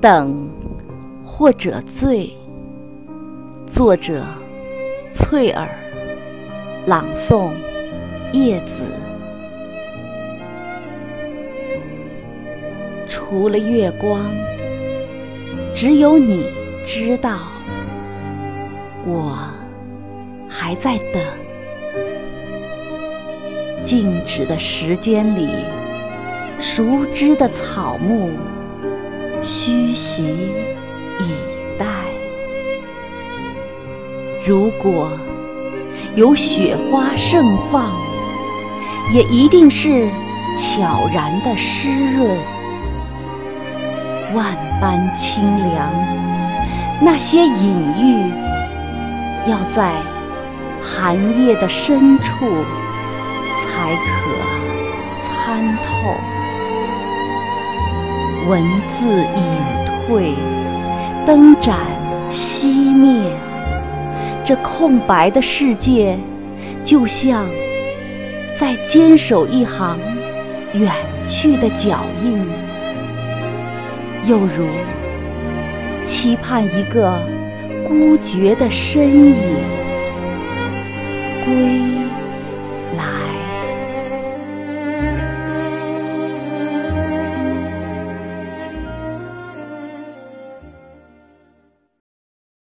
等，或者醉。作者：翠儿，朗诵：叶子。除了月光，只有你知道，我还在等。静止的时间里，熟知的草木，虚席以待。如果有雪花盛放，也一定是悄然的湿润。万般清凉，那些隐喻，要在寒夜的深处。才可参透，文字隐退，灯盏熄灭，这空白的世界，就像在坚守一行远去的脚印，又如期盼一个孤绝的身影。